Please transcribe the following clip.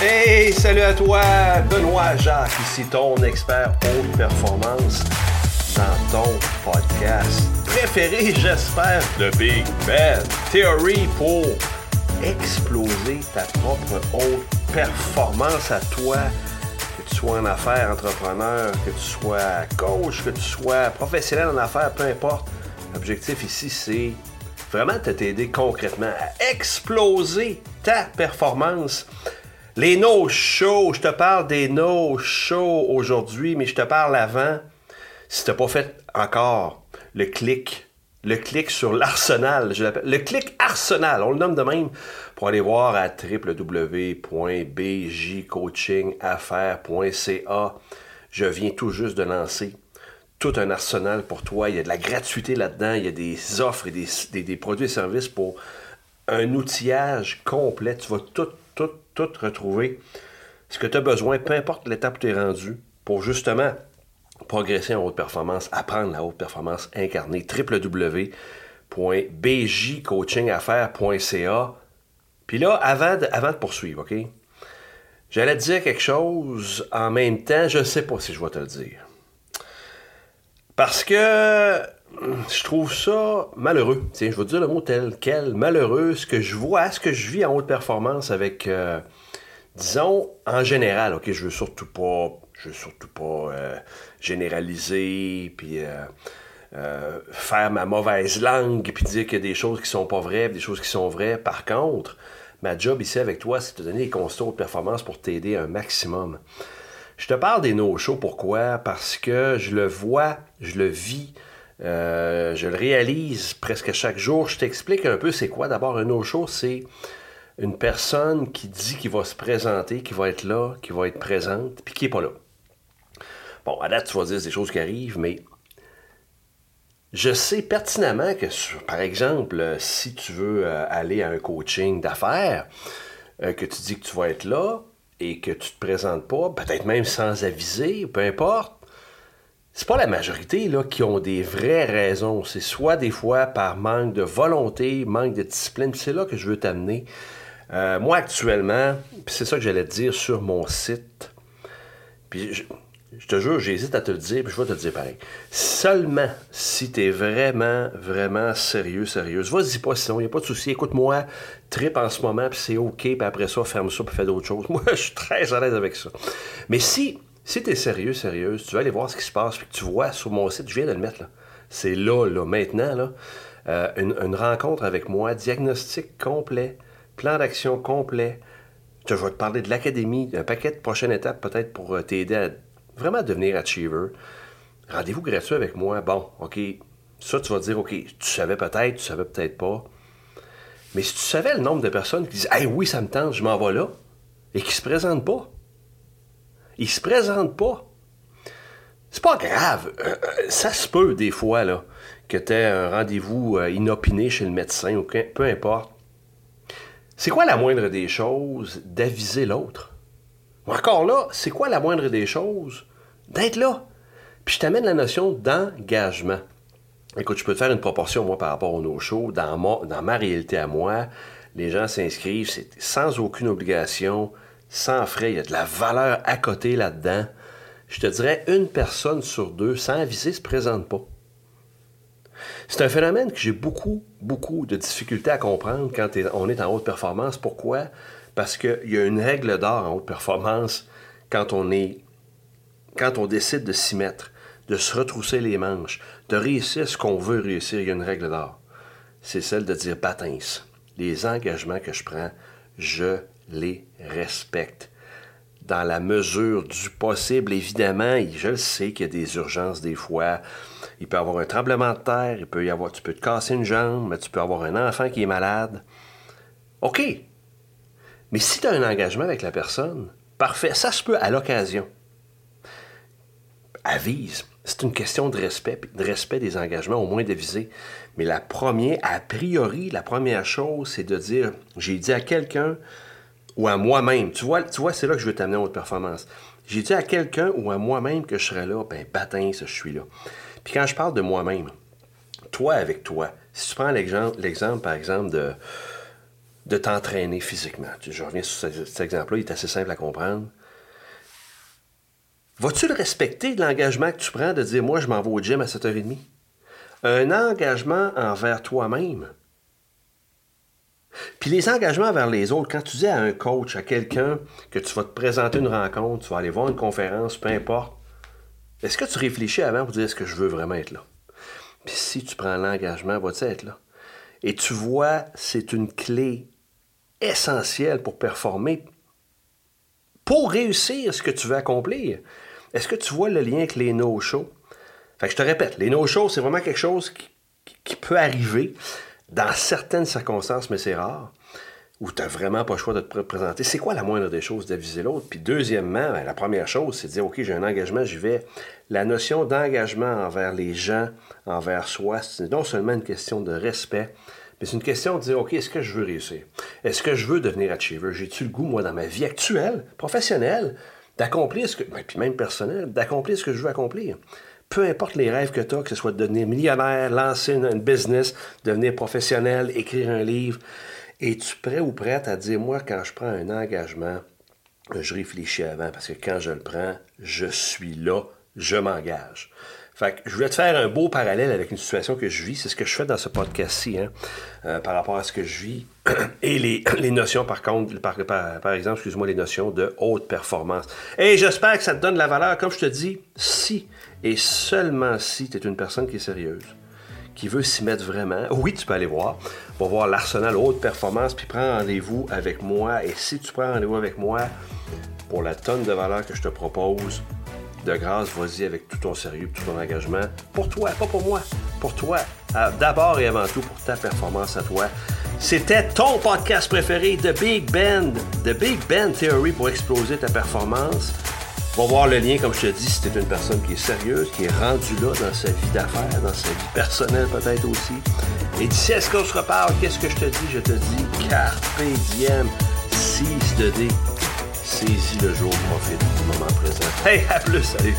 Hey, salut à toi, Benoît Jacques, ici ton expert haute performance dans ton podcast préféré, j'espère, de Big Ben Theory pour exploser ta propre haute performance à toi, que tu sois en affaires, entrepreneur, que tu sois coach, que tu sois professionnel en affaires, peu importe. L'objectif ici, c'est vraiment de t'aider concrètement à exploser ta performance. Les no-shows, je te parle des no-shows aujourd'hui, mais je te parle avant. Si tu n'as pas fait encore le clic, le clic sur l'arsenal, je l'appelle le clic arsenal, on le nomme de même, pour aller voir à www.bjcoachingaffaires.ca. Je viens tout juste de lancer tout un arsenal pour toi. Il y a de la gratuité là-dedans, il y a des offres et des, des produits et services pour un outillage complet. Tu vas tout tout, retrouver ce que tu as besoin, peu importe l'étape où tu es rendu, pour justement progresser en haute performance, apprendre la haute performance incarnée. www.bjcoachingaffaires.ca. Puis là, avant de, avant de poursuivre, OK? J'allais te dire quelque chose en même temps, je ne sais pas si je vais te le dire. Parce que je trouve ça malheureux. Je vais dire le mot tel quel, malheureux, ce que je vois, ce que je vis en haute performance avec, euh, disons, en général, ok, je veux surtout pas, je veux surtout pas euh, généraliser, puis euh, faire ma mauvaise langue, puis dire qu'il y a des choses qui sont pas vraies, des choses qui sont vraies. Par contre, ma job ici avec toi, c'est de te donner des constats de performance pour t'aider un maximum. Je te parle des no-shows, pourquoi? Parce que je le vois, je le vis, euh, je le réalise presque chaque jour. Je t'explique un peu c'est quoi. D'abord, un no-show, c'est une personne qui dit qu'il va se présenter, qui va être là, qui va être présente, puis qui n'est pas là. Bon, à date, tu vas dire des choses qui arrivent, mais je sais pertinemment que, par exemple, si tu veux euh, aller à un coaching d'affaires, euh, que tu dis que tu vas être là et que tu te présentes pas, peut-être même sans aviser, peu importe, c'est pas la majorité là, qui ont des vraies raisons. C'est soit des fois par manque de volonté, manque de discipline. C'est là que je veux t'amener. Euh, moi, actuellement, c'est ça que j'allais te dire sur mon site. Puis je, te jure, j'hésite à te le dire, puis je vais te le dire pareil. Seulement si tu es vraiment, vraiment sérieux, sérieuse, vas-y pas sinon, il n'y a pas de souci. Écoute-moi, trip en ce moment, puis c'est OK, puis après ça, ferme ça, puis fais d'autres choses. Moi, je suis très à l'aise avec ça. Mais si si tu es sérieux, sérieuse, tu vas aller voir ce qui se passe, puis que tu vois sur mon site, je viens de le mettre là. C'est là, là, maintenant, là, euh, une, rencontre avec moi, diagnostic complet, plan d'action complet. Je vais te parler de l'académie, d'un paquet de prochaines étapes peut-être pour euh, t'aider à vraiment devenir achiever. Rendez-vous gratuit avec moi. Bon, OK, ça, tu vas dire, OK, tu savais peut-être, tu savais peut-être pas. Mais si tu savais le nombre de personnes qui disent, Hey, oui, ça me tente, je m'en vais là, et qui se présentent pas, il se présente pas. C'est pas grave. Euh, euh, ça se peut des fois là, que tu aies un rendez-vous euh, inopiné chez le médecin ou peu importe. C'est quoi la moindre des choses d'aviser l'autre? Encore là, c'est quoi la moindre des choses d'être là? Puis je t'amène la notion d'engagement. Écoute, je peux te faire une proportion, moi, par rapport aux no-shows. Dans, dans ma réalité à moi, les gens s'inscrivent, sans aucune obligation sans frais, il y a de la valeur à côté là-dedans. Je te dirais, une personne sur deux, sans aviser, ne se présente pas. C'est un phénomène que j'ai beaucoup, beaucoup de difficultés à comprendre quand on est en haute performance. Pourquoi? Parce qu'il y a une règle d'or en haute performance quand on est quand on décide de s'y mettre, de se retrousser les manches, de réussir ce qu'on veut réussir, il y a une règle d'or. C'est celle de dire patins. Les engagements que je prends, je les respecte. Dans la mesure du possible, évidemment, je le sais qu'il y a des urgences des fois. Il peut y avoir un tremblement de terre, il peut y avoir, tu peux te casser une jambe, mais tu peux avoir un enfant qui est malade. OK. Mais si tu as un engagement avec la personne, parfait, ça se peut à l'occasion. Avise. C'est une question de respect, de respect des engagements, au moins d'aviser. Mais la première, a priori, la première chose, c'est de dire, j'ai dit à quelqu'un, ou à moi-même. Tu vois, c'est là que je veux t'amener en haute performance. J'ai dit à quelqu'un ou à moi-même que je serais là, ben batin, je suis là. Puis quand je parle de moi-même, toi avec toi, si tu prends l'exemple, par exemple, de, de t'entraîner physiquement. Je reviens sur cet exemple-là, il est assez simple à comprendre. Vas-tu le respecter de l'engagement que tu prends de dire moi je m'en vais au gym à 7h30? Un engagement envers toi-même. Puis les engagements envers les autres, quand tu dis à un coach, à quelqu'un que tu vas te présenter une rencontre, tu vas aller voir une conférence, peu importe, est-ce que tu réfléchis avant pour dire est-ce que je veux vraiment être là? Puis si tu prends l'engagement, vas-tu être là? Et tu vois, c'est une clé essentielle pour performer, pour réussir ce que tu veux accomplir. Est-ce que tu vois le lien avec les no-shows? Fait que je te répète, les no-shows, c'est vraiment quelque chose qui, peut arriver dans certaines circonstances, mais c'est rare, où tu n'as vraiment pas le choix de te présenter. C'est quoi la moindre des choses d'aviser l'autre? Puis deuxièmement, ben, la première chose, c'est de dire, OK, j'ai un engagement, j'y vais. La notion d'engagement envers les gens, envers soi, c'est non seulement une question de respect, mais c'est une question de dire, OK, est-ce que je veux réussir? Est-ce que je veux devenir achiever? J'ai-tu le goût, moi, dans ma vie actuelle, professionnelle, d'accomplir ce que, ben, puis même personnel, d'accomplir ce que je veux accomplir? Peu importe les rêves que tu as, que ce soit de devenir millionnaire, lancer une, business, devenir professionnel, écrire un livre, es-tu prêt ou prête à dire, moi, quand je prends un engagement, je réfléchis avant, parce que quand je le prends, je suis là, je m'engage. Fait que je voulais te faire un beau parallèle avec une situation que je vis. C'est ce que je fais dans ce podcast-ci, hein, euh, par rapport à ce que je vis. Et les, les notions, par contre, par, par, exemple, excuse-moi, les notions de haute performance. Et j'espère que ça te donne de la valeur. Comme je te dis, si et seulement si tu es une personne qui est sérieuse, qui veut s'y mettre vraiment, oui, tu peux aller voir. On va voir l'arsenal haute performance, puis prends rendez-vous avec moi. Et si tu prends rendez-vous avec moi pour la tonne de valeur que je te propose, de grâce, vas-y avec tout ton sérieux, tout ton engagement. Pour toi, pas pour moi. Pour toi. Euh, d'abord et avant tout pour ta performance à toi. C'était ton podcast préféré, The Big Band. The Big Band Theory pour exploser ta performance. On va voir le lien, comme je te dis, si tu es une personne qui est sérieuse, qui est rendue là dans sa vie d'affaires, dans sa vie personnelle peut-être aussi. Et d'ici à ce qu'on se reparle, qu'est-ce que je te dis? Je te dis carpe diem, seize de dé. Saisis le jour, profite du moment présent. Hey, à plus, salut!